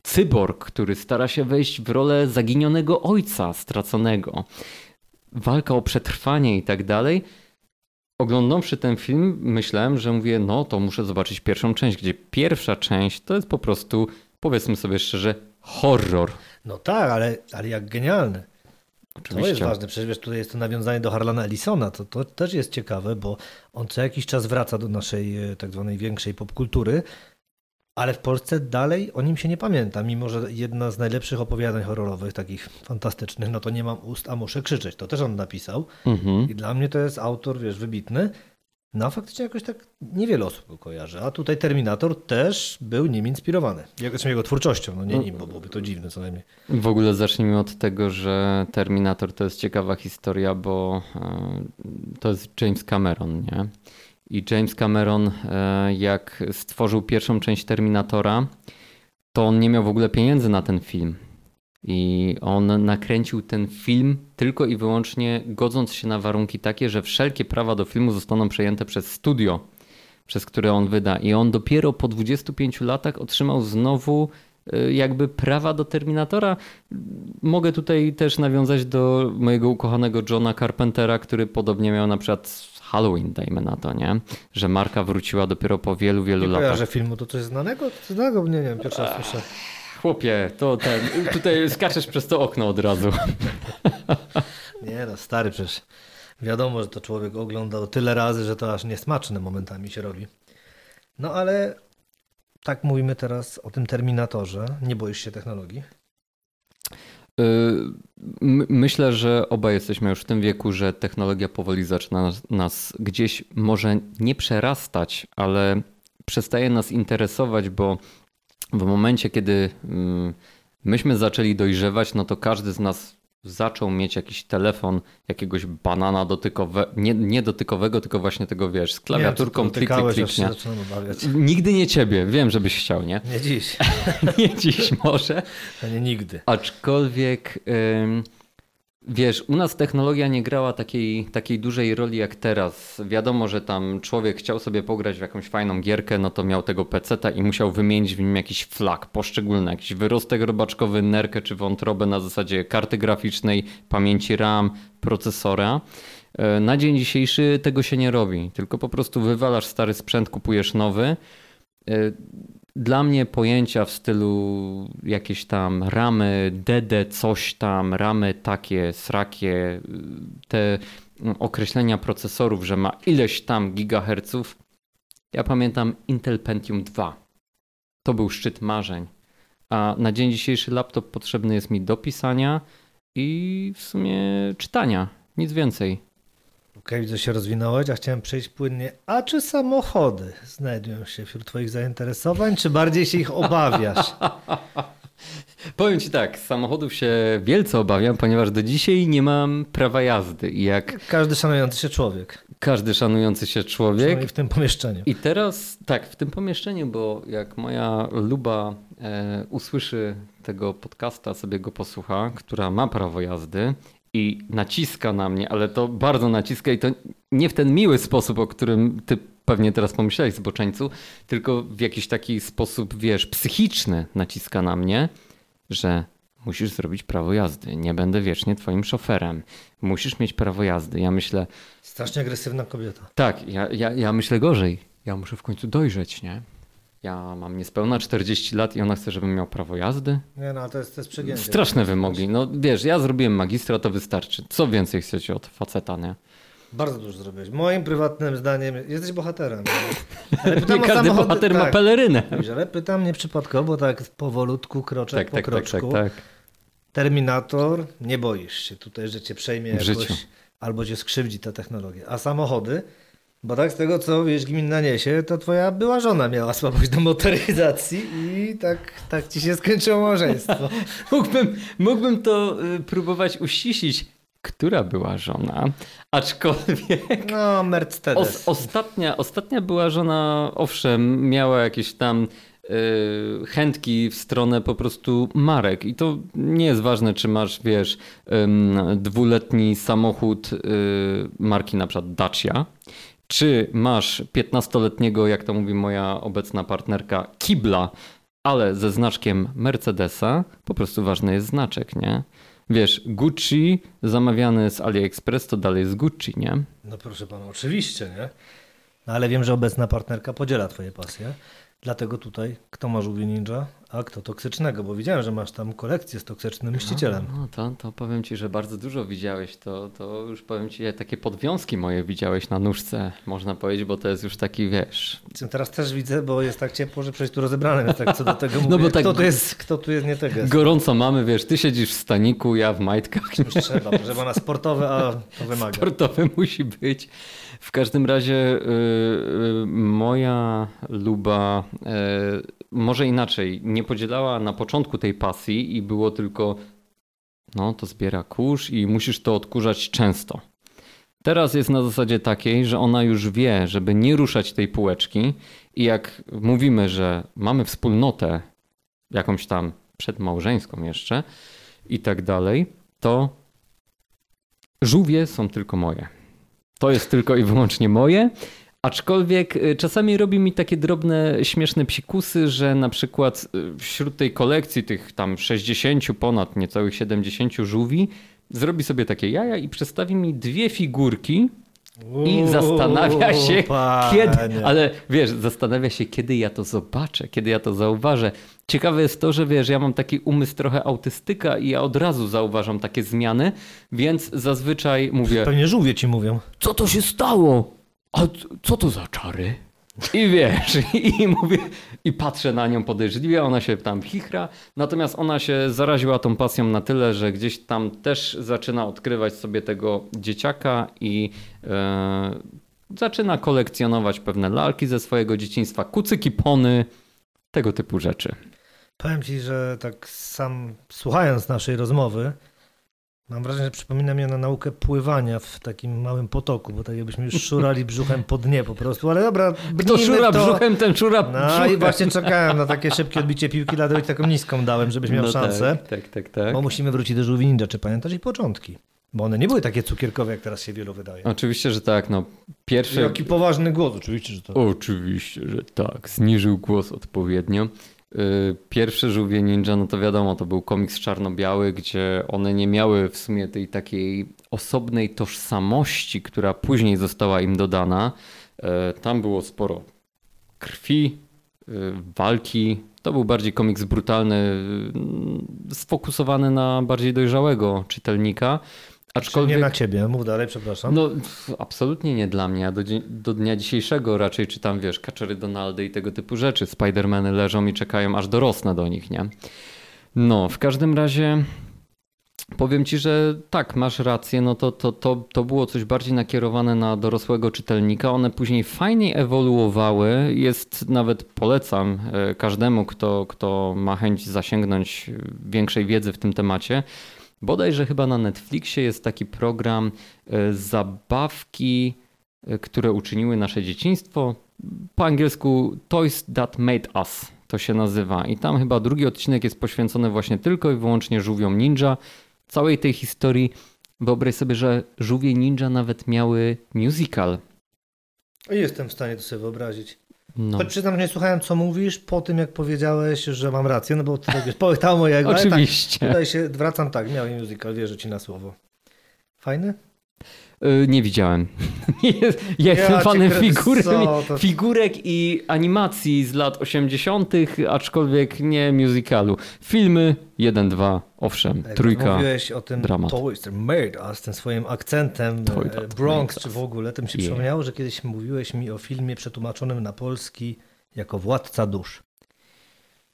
cyborg, który stara się wejść w rolę zaginionego ojca straconego, walka o przetrwanie i tak dalej. Oglądawszy ten film, myślałem, że mówię, no to muszę zobaczyć pierwszą część, gdzie pierwsza część to jest po prostu, powiedzmy sobie szczerze, horror. No tak, ale, ale jak genialny. Oczywiście. To jest ważne, przecież wiesz, tutaj jest to nawiązanie do Harlana Ellisona, to, to też jest ciekawe, bo on co jakiś czas wraca do naszej e, tak zwanej większej popkultury, ale w Polsce dalej o nim się nie pamięta, mimo że jedna z najlepszych opowiadań horrorowych, takich fantastycznych, no to nie mam ust, a muszę krzyczeć. To też on napisał Mhm. i dla mnie to jest autor, wiesz, wybitny. No faktycznie jakoś tak niewiele osób go kojarzy. A tutaj Terminator też był nim inspirowany. Jego, znaczy jego twórczością, no nie nim, bo byłoby to dziwne co najmniej. W ogóle zacznijmy od tego, że Terminator to jest ciekawa historia, bo e, to jest James Cameron, nie? I James Cameron, e, jak stworzył pierwszą część Terminatora, to on nie miał w ogóle pieniędzy na ten film. I on nakręcił ten film tylko i wyłącznie godząc się na warunki takie, że wszelkie prawa do filmu zostaną przejęte przez studio, przez które on wyda. I on dopiero po 25 latach otrzymał znowu y, jakby prawa do Terminatora. Mogę tutaj też nawiązać do mojego ukochanego Johna Carpentera, który podobnie miał na przykład Halloween, dajmy na to, nie? Że marka wróciła dopiero po wielu, wielu Nie latach. kojarzę filmu, to coś znanego? Znanego? Nie, nie wiem, pierwszy raz słyszę. Chłopie, to ten, tutaj skaczesz przez to okno od razu. (laughs) Nie no, stary przecież. Wiadomo, że to człowiek oglądał tyle razy, że to aż niesmaczne momentami się robi. No ale tak mówimy teraz o tym Terminatorze. Nie boisz się technologii? Y, my- Myślę, że obaj jesteśmy już w tym wieku, że technologia powoli zaczyna nas, nas gdzieś może nie przerastać, ale przestaje nas interesować, bo w momencie, kiedy mm, myśmy zaczęli dojrzewać, no to każdy z nas zaczął mieć jakiś telefon, jakiegoś banana dotykowe, nie, nie dotykowego, tylko właśnie tego, wiesz, z klawiaturką nie, klik, klik, klik, nie? Nigdy nie ciebie, wiem, żebyś chciał, nie? Nie dziś, (laughs) Nie dziś może. a nie nigdy. Aczkolwiek ym, wiesz, u nas technologia nie grała takiej, takiej dużej roli jak teraz. Wiadomo, że tam człowiek chciał sobie pograć w jakąś fajną gierkę, no to miał tego peceta i musiał wymienić w nim jakiś flag poszczególny, jakiś wyrostek robaczkowy, nerkę czy wątrobę na zasadzie karty graficznej, pamięci RAM, procesora. E, Na dzień dzisiejszy tego się nie robi, tylko po prostu wywalasz stary sprzęt, kupujesz nowy. E, Dla mnie pojęcia w stylu jakieś tam ramy, DD, coś tam, ramy takie, srakie, te określenia procesorów, że ma ileś tam gigaherców. Ja pamiętam Intel Pentium 2. To był szczyt marzeń. A na dzień dzisiejszy laptop potrzebny jest mi do pisania i w sumie czytania. Nic więcej. Okej, widzę, się rozwinąłeś, a chciałem przejść płynnie. A czy samochody znajdują się wśród Twoich zainteresowań, czy bardziej się ich obawiasz? (laughs) Powiem ci tak, samochodów się wielce obawiam, ponieważ do dzisiaj nie mam prawa jazdy. I jak Każdy szanujący się człowiek, każdy szanujący się człowiek. w tym pomieszczeniu. I teraz tak, w tym pomieszczeniu, bo jak moja luba e, usłyszy tego podcasta, sobie go posłucha, która ma prawo jazdy i naciska na mnie, ale to bardzo naciska i to nie w ten miły sposób, o którym ty pewnie teraz pomyślałeś, zboczeńcu, tylko w jakiś taki sposób, wiesz, psychiczny naciska na mnie, że musisz zrobić prawo jazdy, nie będę wiecznie twoim szoferem, musisz mieć prawo jazdy. Ja myślę, Strasznie agresywna kobieta. tak, ja, ja, ja myślę gorzej. Ja muszę w końcu dojrzeć, nie? Ja mam niespełna 40 lat i ona chce, żebym miał prawo jazdy. Nie no, to jest, to jest przegięcie. Straszne wymogi. No wiesz, ja zrobiłem magistra, to wystarczy. Co więcej chcecie od faceta, nie? Bardzo dużo zrobiłeś. Moim prywatnym zdaniem jesteś bohaterem. Ale pytam Nie o (laughs) każdy samochody- bohater ma tak. pelerynę. Mówisz, Ale pytam nie przypadkowo, tak powolutku, kroczek Tak, po tak, tak, tak, kroczku. tak. Terminator, nie boisz się tutaj, że cię przejmie W jakoś, życiu. albo cię skrzywdzi ta technologia. A samochody, bo tak z tego co wiesz, gminna niesie, to twoja była żona miała słabość do motoryzacji i tak, tak ci się skończyło małżeństwo. (laughs) Mógłbym, mógłbym to y, próbować uściślić, która była żona. Aczkolwiek No, Mercedes. os, ostatnia, ostatnia była żona, owszem, miała jakieś tam yy, chętki w stronę po prostu marek. I to nie jest ważne, czy masz, wiesz, dwuletni samochód yy, marki na przykład Dacia, czy masz 15-letniego, jak to mówi moja obecna partnerka, kibla, ale ze znaczkiem Mercedesa, po prostu ważny jest znaczek, nie? Wiesz, Gucci zamawiany z AliExpress to dalej jest Gucci, nie? No proszę pana, oczywiście, nie? No ale wiem, że obecna partnerka podziela twoje pasje. Dlatego tutaj, kto ma żółwie ninja, a kto toksycznego, bo widziałem, że masz tam kolekcję z toksycznym mścicielem. No to, to powiem ci, że bardzo dużo widziałeś. To, to już powiem ci, takie podwiązki moje widziałeś na nóżce, można powiedzieć, bo to jest już taki, wiesz... Teraz też widzę, bo jest tak ciepło, że przecież tu rozebrane, więc tak co do tego (laughs) mówię. No bo tak- kto, tu jest, kto tu jest nie tego? jest? Gorąco mamy, wiesz, ty siedzisz w staniku, ja w majtkach. Już trzeba, proszę pana, sportowe, a to wymaga. (laughs) Sportowy musi być. W każdym razie y, y, moja luba, y, może inaczej, nie podzielała na początku tej pasji i było tylko, no to zbiera kurz i musisz to odkurzać często. Teraz jest na zasadzie takiej, że ona już wie, żeby nie ruszać tej półeczki i jak mówimy, że mamy wspólnotę jakąś tam przedmałżeńską jeszcze i tak dalej, to żółwie są tylko moje. To jest tylko i wyłącznie moje. Aczkolwiek y, czasami robi mi takie drobne, śmieszne psikusy, że na przykład y, wśród tej kolekcji tych tam 60 ponad, niecałych 70 żółwi, zrobi sobie takie jaja i przedstawi mi dwie figurki i zastanawia się, panie. kiedy. Ale wiesz, zastanawia się, kiedy ja to zobaczę, kiedy ja to zauważę. Ciekawe jest to, że wiesz, ja mam taki umysł trochę autystyka i ja od razu zauważam takie zmiany, więc zazwyczaj mówię: Pewnie żółwie ci mówią. Co to się stało? A co to za czary? I wiesz, (laughs) i mówię, i patrzę na nią podejrzliwie, ona się tam chichra, natomiast ona się zaraziła tą pasją na tyle, że gdzieś tam też zaczyna odkrywać sobie tego dzieciaka i e, zaczyna kolekcjonować pewne lalki ze swojego dzieciństwa, kucyki, pony, tego typu rzeczy. Powiem ci, że tak sam słuchając naszej rozmowy, mam wrażenie, że przypomina mnie na naukę pływania w takim małym potoku, bo tak jakbyśmy już szurali brzuchem po dnie po prostu, ale dobra, Kto szura to. brzuchem, ten szura No brzuchem. i właśnie czekałem na takie szybkie odbicie piłki, dlatego i taką niską dałem, żebyś miał No szansę. Tak, tak, tak. tak. Bo musimy wrócić do żółwi ninja, czy pamiętasz ich początki? Bo one nie były takie cukierkowe, jak teraz się wielu wydaje. Oczywiście, że tak. No, pierwsze, Jaki poważny głos, oczywiście, że to. Oczywiście, że tak. Zniżył głos odpowiednio. Yy, Pierwsze żółwie ninja, no to wiadomo, to był komiks czarno-biały, gdzie one nie miały w sumie tej takiej osobnej tożsamości, która później została im dodana. Yy, Tam było sporo krwi, yy, walki. To był bardziej komiks brutalny, sfokusowany na bardziej dojrzałego czytelnika. Nie na ciebie, mów dalej, przepraszam. No, absolutnie nie dla mnie. Do, do dnia dzisiejszego raczej czytam, wiesz, Kaczery Donaldy i tego typu rzeczy. Spidermany leżą i czekają, aż dorosnę do nich, nie? No, w każdym razie powiem ci, że tak, masz rację. No to, to, to, to było coś bardziej nakierowane na dorosłego czytelnika. One później fajnie ewoluowały. Jest nawet, polecam e, każdemu, kto, kto ma chęć zasięgnąć e, większej wiedzy w tym temacie. Bodajże chyba na Netflixie jest taki program e, zabawki, e, które uczyniły nasze dzieciństwo. Po angielsku Toys That Made Us to się nazywa. I tam chyba drugi odcinek jest poświęcony właśnie tylko i wyłącznie żółwiom ninja. Całej tej historii wyobraź sobie, że żółwie ninja nawet miały musical. Jestem w stanie to sobie wyobrazić. No. Choć przyznam, że nie słuchałem, co mówisz po tym, jak powiedziałeś, że mam rację, no bo to tak jest połytało mojego. ale Oczywiście. Tak, tutaj się wracam tak, miałem musical, wierzę ci na słowo. Fajny? Y, Nie widziałem. (laughs) ja Ja jestem cię fanem co to- (laughs) figurek i animacji z lat 80., aczkolwiek nie musicalu. Filmy 1, 2, owszem, Jak trójka. Mówiłeś o tym dramat. Toys That Made Us, tym swoim akcentem e, Bronx, czy w ogóle, tym się Yeah. przypomniało, że kiedyś mówiłeś mi o filmie przetłumaczonym na polski jako Władca Dusz.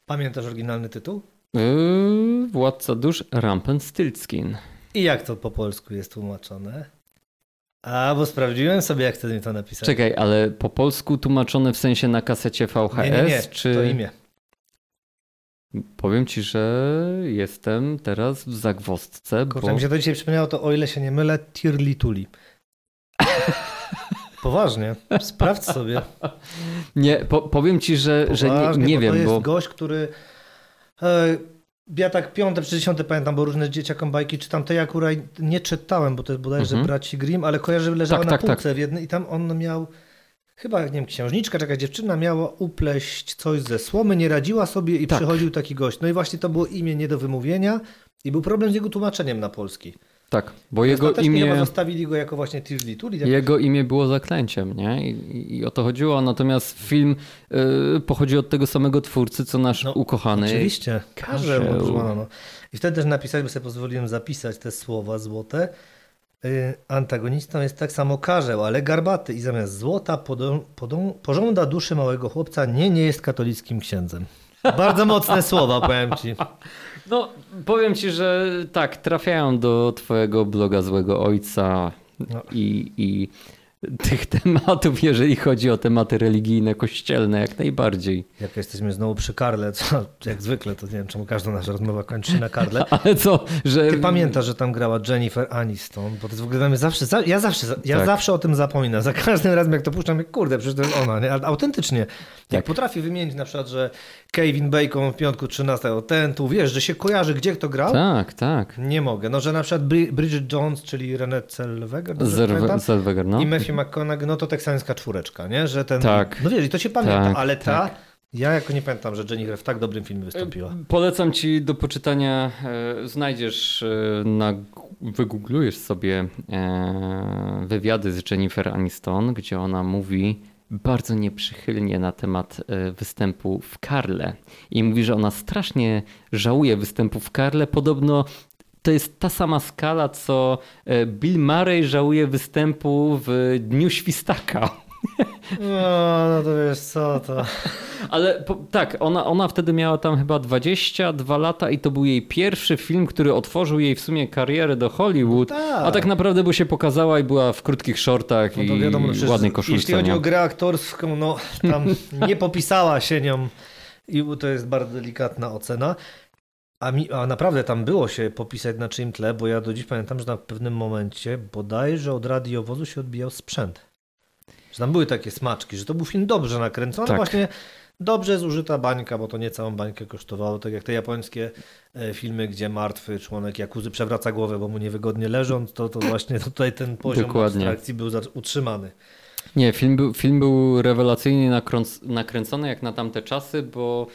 Pamiętasz oryginalny tytuł? Yy, Władca dusz Rampenstiltskin. I jak to po polsku jest tłumaczone? A, bo sprawdziłem sobie, jak wtedy mi to napisać. Czekaj, ale po polsku tłumaczone w sensie na kasecie VHS? nie, nie, nie, czy... to imię. Powiem ci, że jestem teraz w zagwozdce, Kurczę, bo... mi się to dzisiaj przypomniało, to o ile się nie mylę, Tirli Tuli. (laughs) Poważnie, sprawdź sobie. Nie, po, powiem ci, że, że nie, Poważnie, nie bo wiem, to jest bo... gość, który... E, ja tak piąte czy dziesiąte pamiętam, bo różne dzieciakom bajki czytam. Te ja akurat nie czytałem, bo to jest bodajże Mhm. Braci Grimm, ale kojarzę, że leżała Tak, na tak, tak. półce w jednej i tam on miał... Chyba, nie wiem, księżniczka, czy jakaś dziewczyna miała upleść coś ze słomy, nie radziła sobie i Tak. przychodził taki gość. No i właśnie to było imię nie do wymówienia i był problem z jego tłumaczeniem na polski. Tak, bo jego chyba imię... zostawili go jako właśnie Tirli Tuli. jak- Jego imię było zaklęciem, nie? I, i, o to chodziło. Natomiast film y, pochodzi od tego samego twórcy, co nasz No, ukochany. Oczywiście, karzeł. No. I wtedy też napisać, bo sobie pozwoliłem zapisać te słowa złote. Y, Antagonistą jest tak samo karzeł, ale garbaty i zamiast złota podą, podą, pożąda duszy małego chłopca, nie, nie jest katolickim księdzem. Bardzo mocne słowa, powiem ci. No, powiem ci, że tak, trafiają do twojego bloga Złego Ojca No. i, i tych tematów, jeżeli chodzi o tematy religijne, kościelne, jak najbardziej. Jak jesteśmy znowu przy Karle, to jak zwykle, to nie wiem, czemu każda nasza rozmowa kończy się na Karle. (laughs) Ale co, że... Ty pamiętasz, że tam grała Jennifer Aniston, bo to w ogóle zawsze, za, ja zawsze, ja Tak. zawsze o tym zapominam. Za każdym razem jak to puszczam, jak kurde, przecież to jest ona, nie? Ale autentycznie. Jak Tak. potrafię wymienić na przykład, że Kevin Bacon w piątku 13, ten tu, wiesz, że się kojarzy, gdzie kto grał? Tak, tak. Nie mogę. No, że na przykład Bri- Bridget Jones, czyli Renée Zellweger? Zellweger, no. i Matthew McConaughey, no to teksańska czwóreczka, nie? Że ten, Tak. No wiesz, i to się pamięta, Tak, ale ta, tak. ja jako nie pamiętam, że Jennifer w tak dobrym filmie wystąpiła. Polecam ci do poczytania, e, znajdziesz, e, na, wygooglujesz sobie e, wywiady z Jennifer Aniston, gdzie ona mówi bardzo nieprzychylnie na temat e, występu w Karle. I mówi, że ona strasznie żałuje występu w Karle. Podobno to jest ta sama skala, co e, Bill Murray żałuje występu w Dniu Świstaka. No, no to wiesz co, to... (laughs) Ale po, tak, ona, ona wtedy miała tam chyba 22 lata i to był jej pierwszy film, który otworzył jej w sumie karierę do Hollywood. tak. A tak naprawdę, bo się pokazała i była w krótkich shortach No i wiadomo, no ładnej koszulce. Jeśli chodzi o grę aktorską, no tam (laughs) nie popisała się nią i to jest bardzo delikatna ocena. A, mi, a naprawdę tam było się popisać na czyim tle, bo ja do dziś pamiętam, że na pewnym momencie bodajże od radiowozu się odbijał sprzęt. Że tam były takie smaczki, że to był film dobrze nakręcony, Tak. właśnie dobrze zużyta bańka, bo to nie całą bańkę kosztowało, tak jak te japońskie e, filmy, gdzie martwy członek Jakuzy przewraca głowę, bo mu niewygodnie leżąc, to, to właśnie tutaj ten poziom Dokładnie. abstrakcji był utrzymany. Nie, film był, film był rewelacyjnie nakręcony jak na tamte czasy, bo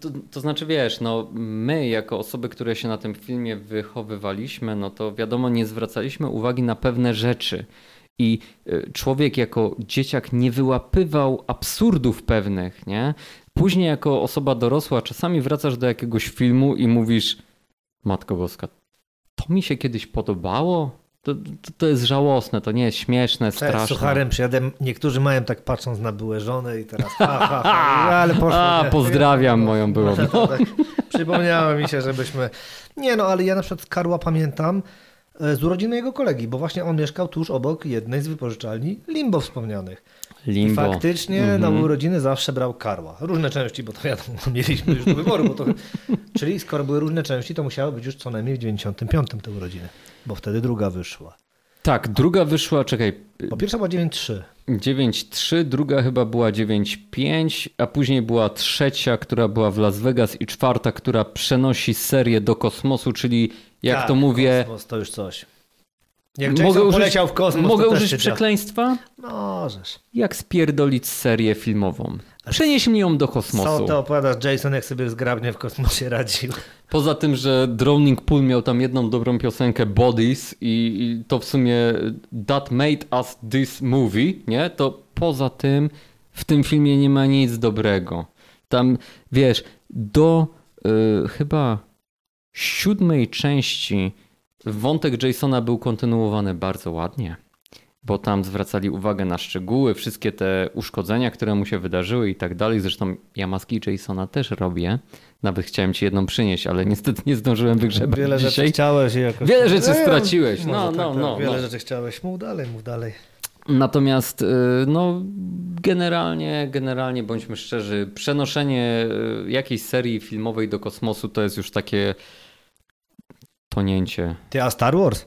to, to znaczy wiesz, no my jako osoby, które się na tym filmie wychowywaliśmy, no to wiadomo nie zwracaliśmy uwagi na pewne rzeczy. I y, człowiek jako dzieciak nie wyłapywał absurdów pewnych, nie? Później jako osoba dorosła czasami wracasz do jakiegoś filmu i mówisz Matko Boska, to mi się kiedyś podobało? To, to, to jest żałosne, to nie jest śmieszne, z straszne. sucharem przyjadę. Niektórzy mają tak patrząc na byłe żony i teraz ha, ha, ha, (laughs) ale poszło. A, nie. pozdrawiam moją byłą. No, (laughs) tak. Przypomniało mi się, żebyśmy... Nie no, ale ja na przykład Karła pamiętam e, z urodziny jego kolegi, bo właśnie on mieszkał tuż obok jednej z wypożyczalni Limbo wspomnianych. I Limbo. faktycznie Mhm. na urodziny zawsze brał Karła. Różne części, bo to wiadomo, (laughs) mieliśmy już do wyboru. Bo to... Czyli skoro były różne części, to musiało być już co najmniej w 95 te urodziny, bo wtedy druga wyszła. Tak, druga wyszła, czekaj, Bo pierwsza była 9.3. 9.3, druga chyba była 9.5, a później była trzecia, która była w Las Vegas i czwarta, która przenosi serię do kosmosu, czyli jak Tak, to mówię... Kosmos to już coś. Jak Mogę użyć- w kosmos, Mogę użyć przekleństwa? Możesz. Jak spierdolić serię filmową? Przenieś mnie ją do Co kosmosu. to opowiadasz, Jason, jak sobie zgrabnie w kosmosie radził? Poza tym, że Drowning Pool miał tam jedną dobrą piosenkę Bodies i, i to w sumie That Made Us This Movie, nie? To poza tym w tym filmie nie ma nic dobrego. Tam, wiesz, do y, chyba siódmej części wątek Jasona był kontynuowany bardzo ładnie, bo tam zwracali uwagę na szczegóły, wszystkie te uszkodzenia, które mu się wydarzyły i tak dalej. Zresztą ja maski Jasona też robię. Nawet chciałem ci jedną przynieść, ale niestety nie zdążyłem wygrzebać Wiele rzeczy dzisiaj. chciałeś i jakoś... Wiele rzeczy Nie, straciłeś. No, tak, no, tak. no, Wiele no. rzeczy chciałeś. Mów dalej, mów dalej. Natomiast y, no, generalnie, generalnie bądźmy szczerzy, przenoszenie y, jakiejś serii filmowej do kosmosu to jest już takie Ty, a Star Wars?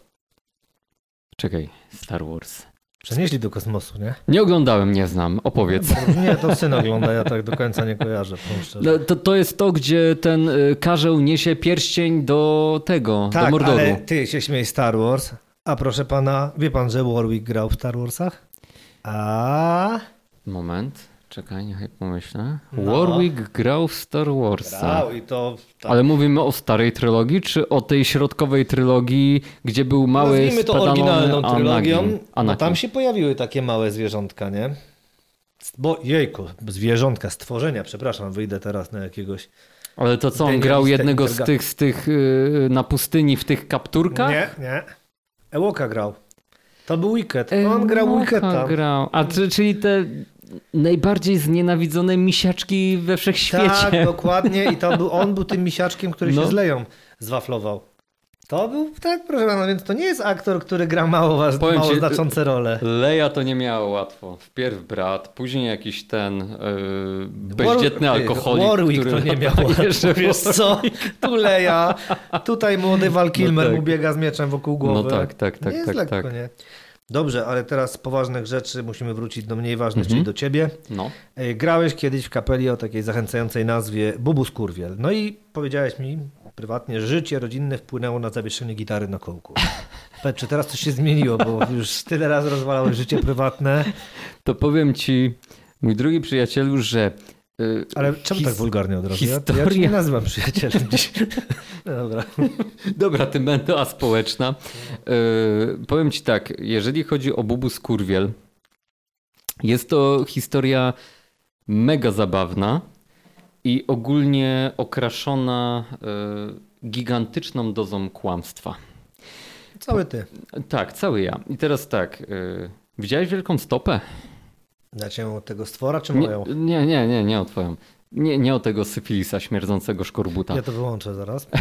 Czekaj, Star Wars. Przenieśli do kosmosu, nie? Nie oglądałem, nie znam. Opowiedz. Nie, to syn ogląda, ja tak do końca nie kojarzę. No, to, to jest to, gdzie ten y, karzeł niesie pierścień do tego, do Tak, Mordoru. ale ty się śmiej Star Wars, a proszę pana, wie pan, że Warwick grał w Star Warsach? A Moment, czekaj, niechaj pomyślę. No. Warwick grał w Star Warsach. grał i to... Tak. Ale mówimy o starej trylogii, czy o tej środkowej trylogii, gdzie był mały Nazwijmy to oryginalną trylogią, Anakin? Anakin. tam się pojawiły takie małe zwierzątka, nie? Bo, jejku, zwierzątka, stworzenia, przepraszam, wyjdę teraz na jakiegoś... Ale to co, on grał jednego z tych, z tych yy, na pustyni w tych kapturkach? Nie, nie. Ewoka grał. To był Wicked. On grał Mocha Wicketa. grał. A czy, czyli te najbardziej znienawidzone misiaczki we wszechświecie. Tak, dokładnie. I to był, on był tym misiaczkiem, który No. się z Leją zwaflował. To był, tak, proszę pana, więc to nie jest aktor, który gra mało, waż, mało ci, znaczące role. Leja to nie miała łatwo. Wpierw brat, później jakiś ten yy, bezdzietny War- alkoholik, Warwick który to nie miał (laughs) łatwo, wiesz co? Tu Leja, tutaj młody Val Kilmer tak. mu biega z mieczem wokół głowy. No tak, tak, tak, nie jest tak, lekko, tak. nie? Dobrze, ale teraz z poważnych rzeczy musimy wrócić do mniej ważnych, Mhm. czyli do ciebie. No. E, Grałeś kiedyś w kapeli o takiej zachęcającej nazwie Bubus Kurwiel. No i powiedziałeś mi prywatnie, że życie rodzinne wpłynęło na zawieszenie gitary na kołku. (laughs) Czy teraz coś się zmieniło, bo już tyle razy rozwalałeś życie prywatne. To powiem ci, mój drogi przyjacielu, że. Yy, Ale czemu tak wulgarnie od razu? Ja, ja historia- nie nazywam przyjacielem (laughs) dziś. No dobra. Dobra, ty będę, a społeczna. Yy, powiem ci tak, jeżeli chodzi o Bubus Kurwiel, jest to historia mega zabawna i ogólnie okraszona yy, gigantyczną dozą kłamstwa. Cały ty. Tak, cały ja. I teraz tak, yy, widziałeś wielką stopę? Na cię od tego stwora, czy moją? nie, nie, nie, nie o twoją. Nie, nie o tego syfilisa śmierdzącego szkorbuta. Ja to wyłączę zaraz. (laughs)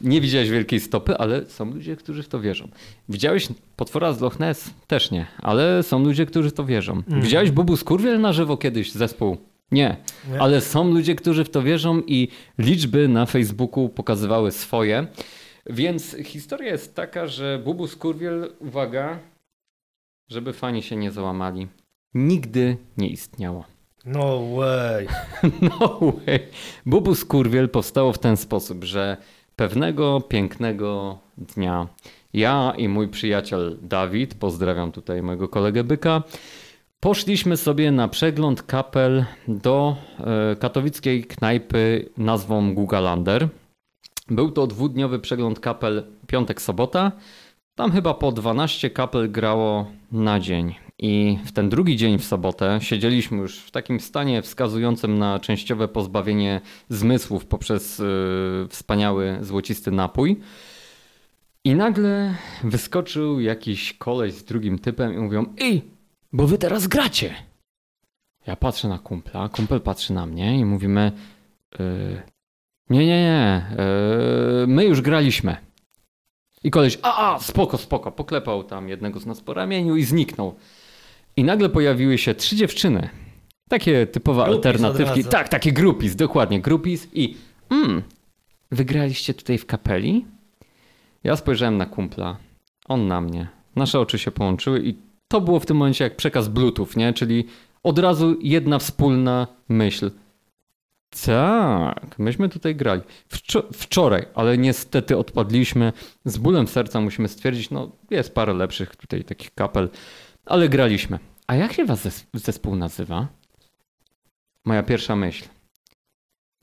Nie widziałeś wielkiej stopy, ale są ludzie, którzy w to wierzą. Widziałeś potwora z Loch Ness? Też nie, ale są ludzie, którzy w to wierzą. Mhm. Widziałeś Bubu Skurwiel na żywo kiedyś, zespół? Nie. Nie. ale są ludzie, którzy w to wierzą i liczby na Facebooku pokazywały swoje. Więc historia jest taka, że Bubu Skurwiel, uwaga, żeby fani się nie załamali, nigdy nie istniało. No way. (laughs) No way. Bubu Skurwiel powstało w ten sposób, że pewnego pięknego dnia ja i mój przyjaciel Dawid, pozdrawiam tutaj mojego kolegę Byka, poszliśmy sobie na przegląd kapel do e, katowickiej knajpy nazwą Gugalander. Był to dwudniowy przegląd kapel piątek-sobota. Tam chyba po 12 kapel grało na dzień. I w ten drugi dzień w sobotę siedzieliśmy już w takim stanie wskazującym na częściowe pozbawienie zmysłów poprzez yy, wspaniały złocisty napój. I nagle wyskoczył jakiś koleś z drugim typem i mówią: Ej, bo wy teraz gracie. Ja patrzę na kumpla, kumpel patrzy na mnie i mówimy: yy, Nie, nie, nie, yy, my już graliśmy. I koleś, a, a, spoko, spoko, poklepał tam jednego z nas po ramieniu i zniknął. I nagle pojawiły się trzy dziewczyny. Takie typowe Groupies alternatywki. Tak, takie grupis, dokładnie, grupis. I mm, wygraliście tutaj w kapeli? Ja spojrzałem na kumpla, on na mnie. Nasze oczy się połączyły i to było w tym momencie jak przekaz Bluetooth, nie? Czyli od razu jedna wspólna myśl. Tak, myśmy tutaj grali. Wczo- wczoraj, ale niestety odpadliśmy. Z bólem serca musimy stwierdzić, no jest parę lepszych tutaj takich kapel, ale graliśmy. A jak się was zes- zespół nazywa? Moja pierwsza myśl.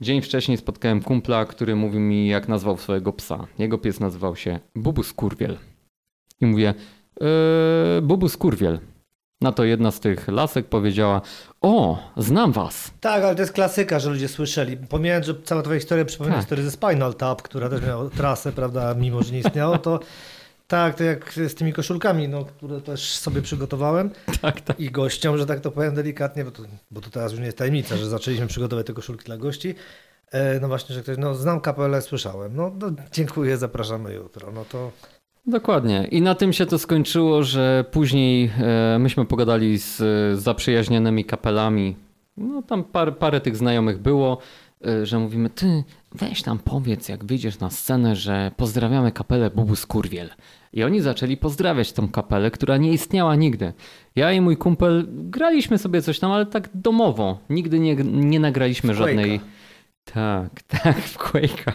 Dzień wcześniej spotkałem kumpla, który mówił mi, jak nazwał swojego psa. Jego pies nazywał się Bubu Skurwiel. I mówię, eee, Bubu Skurwiel. Na to jedna z tych lasek powiedziała, o, znam was. Tak, ale to jest klasyka, że ludzie słyszeli. Pomijając, że cała twoja historia przypomina Tak. historię ze Spinal Tap, która też miała trasę, prawda, mimo że nie istniało, to tak, to jak z tymi koszulkami, no, które też sobie przygotowałem (laughs) Tak, tak. i gościom, że tak to powiem delikatnie, bo to, bo to teraz już nie jest tajemnica, że zaczęliśmy przygotować te koszulki dla gości. E, no właśnie, że ktoś, no znam kapelę, słyszałem. No, no dziękuję, zapraszamy jutro. No to Dokładnie. I na tym się to skończyło, że później e, myśmy pogadali z e, zaprzyjaźnionymi kapelami. No tam par, parę tych znajomych było. y, że mówimy, ty weź tam powiedz, jak wyjdziesz na scenę, że pozdrawiamy kapelę Bubu Skurwiel. I oni zaczęli pozdrawiać tą kapelę, która nie istniała nigdy. Ja i mój kumpel graliśmy sobie coś tam, ale tak domowo. Nigdy nie, nie nagraliśmy żadnej... Tak, (laughs) tak, w Quake'a.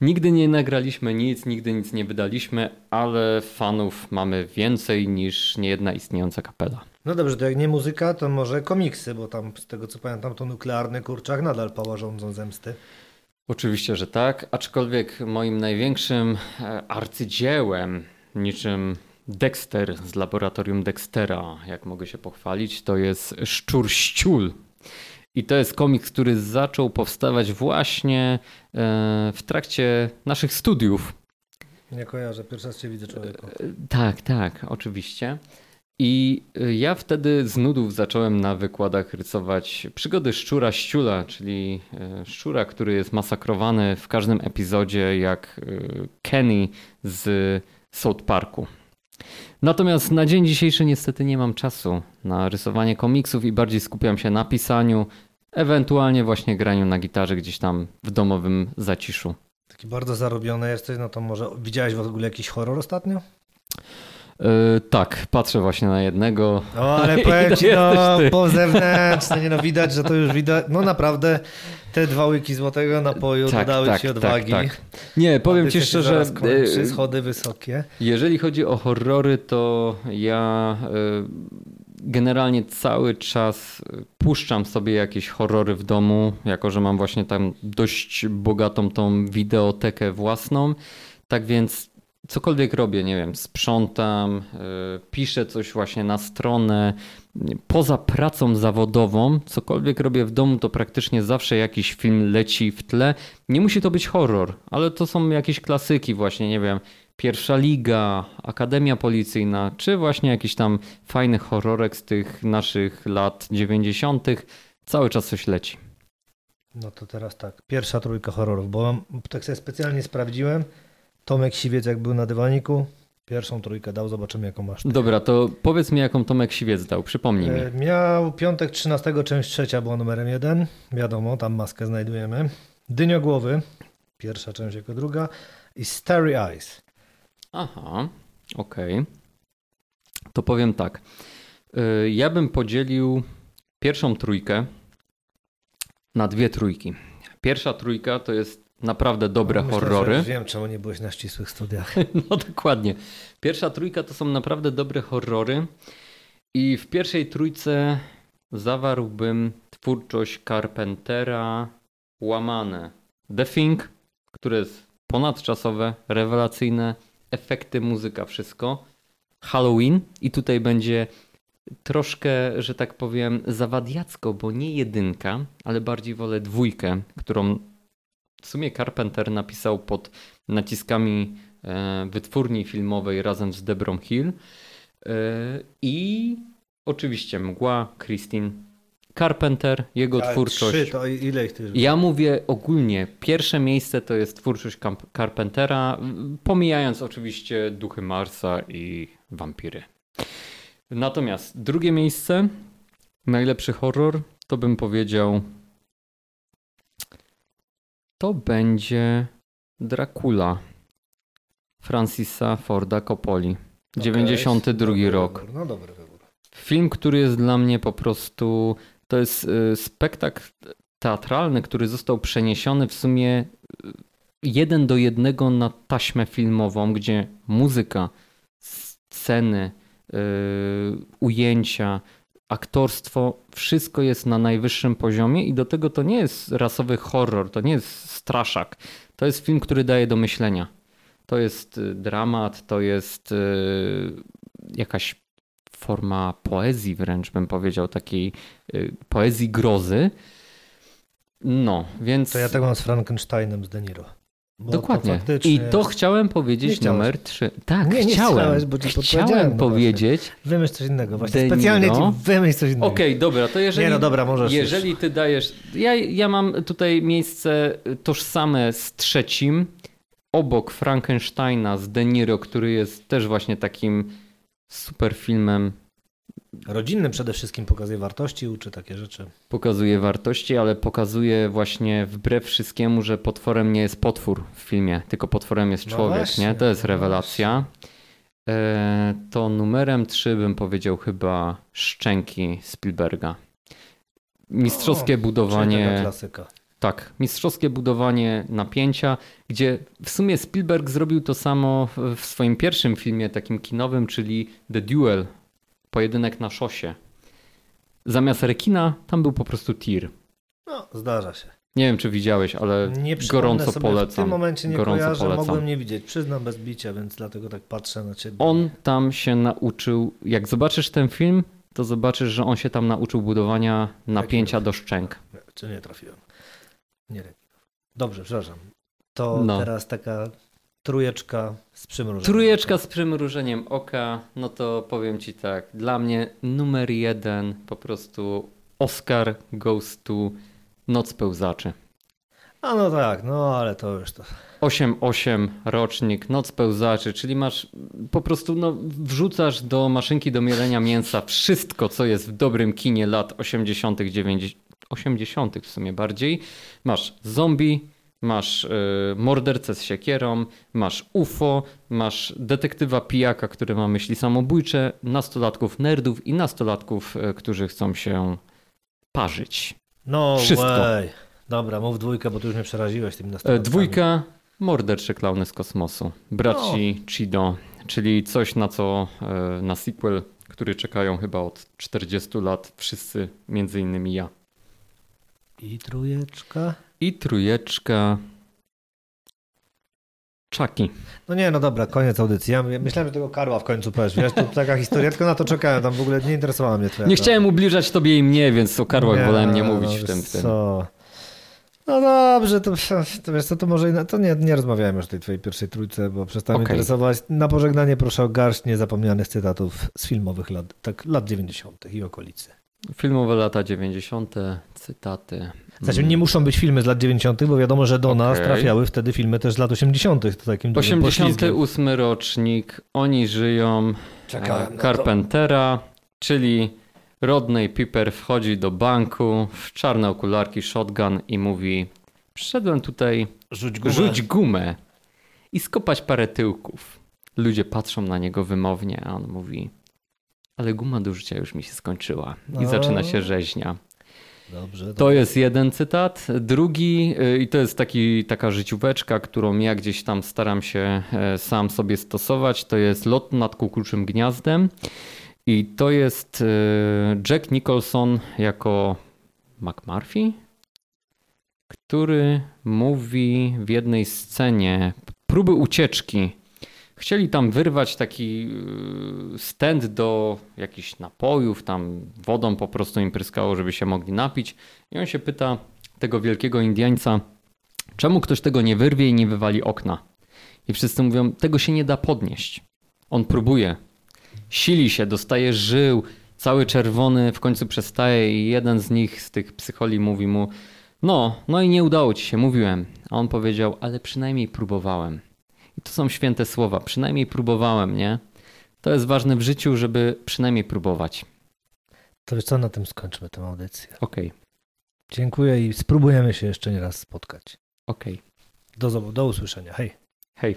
Nigdy nie nagraliśmy nic, nigdy nic nie wydaliśmy, ale fanów mamy więcej niż niejedna istniejąca kapela. No dobrze, to jak nie muzyka, to może komiksy, bo tam z tego co pamiętam, to nuklearny kurczak nadal pała rządzą zemsty. Oczywiście, że tak, aczkolwiek moim największym e, arcydziełem, niczym Dexter z laboratorium Dextera, jak mogę się pochwalić, to jest Szczur Ściul. I to jest komiks, który zaczął powstawać właśnie e, w trakcie naszych studiów. Nie kojarzę, pierwszy raz cię widzę człowieku. E, Tak, tak, oczywiście. I y, ja wtedy z nudów zacząłem na wykładach rysować przygody szczura ściula, czyli szczura, który jest masakrowany w każdym epizodzie, jak Kenny z South Parku. Natomiast na dzień dzisiejszy niestety nie mam czasu na rysowanie komiksów i bardziej skupiam się na pisaniu, ewentualnie właśnie graniu na gitarze gdzieś tam w domowym zaciszu. Taki bardzo zarobiony jesteś, no to może widziałeś w ogóle jakiś horror ostatnio? Yy, tak, patrzę właśnie na jednego. O, ale (laughs) powiem ci, no, po zewnętrzne, nie no, widać, że to już widać, no naprawdę te dwa łyki złotego napoju Tak, dodały tak, ci tak, odwagi. tak. Nie, powiem ci szczerze, zaraz kończy, yy, schody wysokie. Jeżeli chodzi o horrory, to ja y, generalnie cały czas y, puszczam sobie jakieś horrory w domu, jako że mam właśnie tam dość bogatą tą wideotekę własną. Tak więc cokolwiek robię, nie wiem, sprzątam, y, piszę coś właśnie na stronę. Poza pracą zawodową, cokolwiek robię w domu, to praktycznie zawsze jakiś film leci w tle. Nie musi to być horror, ale to są jakieś klasyki właśnie, nie wiem, Pierwsza Liga, Akademia Policyjna, czy właśnie jakiś tam fajny horrorek z tych naszych lat 90. Cały czas coś leci. No to teraz tak, pierwsza trójka horrorów, bo mam, tak sobie specjalnie sprawdziłem. Tomek Siwiec jak był na dywaniku, pierwszą trójkę dał, zobaczymy jaką masz. ty. Dobra, to powiedz mi, jaką Tomek Siwiec dał, przypomnij mi. E, Miał piątek 13, część trzecia była numerem jeden. Wiadomo, tam maskę znajdujemy. Dyniogłowy, pierwsza część jako druga. I Starry Eyes. Aha, okej. To powiem tak. Y, Ja bym podzielił pierwszą trójkę na dwie trójki. Pierwsza trójka to jest naprawdę dobre Myślę, horrory. Że wiem, czemu nie byłeś na ścisłych studiach. (laughs) No dokładnie. Pierwsza trójka to są naprawdę dobre horrory. I w pierwszej trójce zawarłbym twórczość Carpentera łamane. The Thing, które jest ponadczasowe, rewelacyjne, efekty, muzyka, wszystko. Halloween i tutaj będzie troszkę, że tak powiem, zawadiacko, bo nie jedynka, ale bardziej wolę dwójkę, którą w sumie Carpenter napisał pod naciskami e, wytwórni filmowej razem z Debrą Hill. E, I oczywiście Mgła, Christine Carpenter, jego Ale twórczość. Trzy, to ile ich ty Ja mówię ogólnie, pierwsze miejsce to jest twórczość Carpentera, pomijając oczywiście duchy Marsa i wampiry. Natomiast drugie miejsce, najlepszy horror, to bym powiedział, to będzie Dracula Francisa Forda Coppoli. Okej, 92 dobry rok. Wybór, no dobry wybór. Film, który jest dla mnie po prostu. To jest y, spektakl teatralny, który został przeniesiony w sumie y, jeden do jednego na taśmę filmową, gdzie muzyka, sceny, y, ujęcia, aktorstwo, wszystko jest na najwyższym poziomie i do tego to nie jest rasowy horror, to nie jest straszak. To jest film, który daje do myślenia. To jest dramat, to jest jakaś forma poezji wręcz bym powiedział, takiej y, poezji grozy. No, więc To ja tego mam z Frankensteinem z De Niro. Bo to dokładnie. faktycznie I to chciałem powiedzieć numer 3. Tak, Nie, nie chciałem. bo ci chciałem no powiedzieć. Wymyśl coś innego. Właśnie De specjalnie ci wymyśl coś innego. Okej, dobra, to jeżeli Nie no dobra, możesz Jeżeli ty dajesz. Ja, ja mam tutaj miejsce tożsame z trzecim, obok Frankensteina z De Niro, który jest też właśnie takim super filmem. Rodzinnym przede wszystkim pokazuje wartości, uczy takie rzeczy. Pokazuje wartości, ale pokazuje właśnie wbrew wszystkiemu, że potworem nie jest potwór w filmie, tylko potworem jest No człowiek, właśnie, nie? To jest no rewelacja. E, to numerem 3 bym powiedział chyba Szczęki Spielberga. Mistrzowskie taka budowanie klasyka. Tak, mistrzowskie budowanie napięcia, gdzie w sumie Spielberg zrobił to samo w- swoim pierwszym filmie takim kinowym, czyli The Duel, pojedynek na szosie. Zamiast rekina tam był po prostu tir. No, zdarza się. Nie wiem, czy widziałeś, ale Nie gorąco sobie, polecam. W tym momencie nie gorąco kojarzę, polecam. mogłem nie widzieć. Przyznam bez bicia, więc dlatego tak patrzę na ciebie. On tam się nauczył, jak zobaczysz ten film, to zobaczysz, że on się tam nauczył budowania napięcia do szczęk. Czy nie trafiłem? Nie rekinów. Dobrze, przepraszam. To No. teraz taka trujeczka z przymrużeniem. Trójeczka z przymrużeniem oka, no to powiem ci tak, dla mnie numer jeden po prostu Oscar goes to Noc Pełzaczy. A no tak, no ale to już to. 8-8 rocznik, Noc Pełzaczy, czyli masz po prostu, no, wrzucasz do maszynki do mielenia mięsa wszystko, co jest w dobrym kinie lat 80., 90., 80. w sumie bardziej. Masz zombie, masz y, mordercę z siekierą, masz UFO, masz detektywa pijaka, który ma myśli samobójcze, nastolatków nerdów i nastolatków, y, którzy chcą się parzyć. No Wszystko. way. Dobra, mów dwójkę, bo tu już mnie przeraziłeś tym E, nastolatkami. Dwójka, mordercze klauny z kosmosu. Braci Chido, czyli coś na co e, na sequel, który czekają chyba od 40 lat wszyscy, między innymi ja. I trujeczka. I trójeczka Chucky. No nie, no dobra, koniec audycji. Ja myślałem, że tego Karła w końcu powiesz. Wiesz, to taka historia, tylko na to czekałem. Tam w ogóle nie interesowała mnie twoja. Nie chciałem ubliżać tobie i mnie, więc o karłach wolałem nie mówić no, w tym. W tym. Co? No dobrze, to, to wiesz co, to może inna- to nie, nie rozmawiałem już o tej twojej pierwszej trójce, bo przestałem Okej. interesować. Na pożegnanie proszę o garść niezapomnianych cytatów z filmowych lat, tak, lat 90. i okolicy. Filmowe lata 90., cytaty. Znaczy, Mm. nie muszą być filmy z lat 90., bo wiadomo, że do nas Okej. trafiały wtedy filmy też z lat 80. To takim dużym poślizgiem. 88 rocznik, oni żyją. Czekałem to. Carpentera, czyli Rodney Piper wchodzi do banku w czarne okularki, shotgun i mówi: Przyszedłem tutaj Rzuć gumę. rzuć gumę i skopać parę tyłków. Ludzie patrzą na niego wymownie, a on mówi: Ale guma do rzucia już mi się skończyła. I No. zaczyna się rzeźnia. Dobrze, To jest jeden cytat. Drugi, y, i to jest taki, taka życióweczka, którą ja gdzieś tam staram się e, sam sobie stosować, to jest Lot nad kukułczym gniazdem. I to jest e, Jack Nicholson jako McMurphy, który mówi w jednej scenie próby ucieczki. Chcieli tam wyrwać taki y, stand do jakichś napojów, tam wodą po prostu im pryskało, żeby się mogli napić. I on się pyta tego wielkiego Indiańca, czemu ktoś tego nie wyrwie i nie wywali okna? I wszyscy mówią, tego się nie da podnieść. On próbuje. Sili się, dostaje żył, cały czerwony, w końcu przestaje i jeden z nich, z tych psycholi mówi mu, no, no i nie udało ci się, mówiłem. A on powiedział, ale przynajmniej próbowałem. I to są święte słowa, przynajmniej próbowałem, nie? To jest ważne w życiu, żeby przynajmniej próbować. To wiesz co, na tym skończmy tę audycję. Okej, Dziękuję i spróbujemy się jeszcze nie raz spotkać. okej. Do, zob- do usłyszenia. Hej.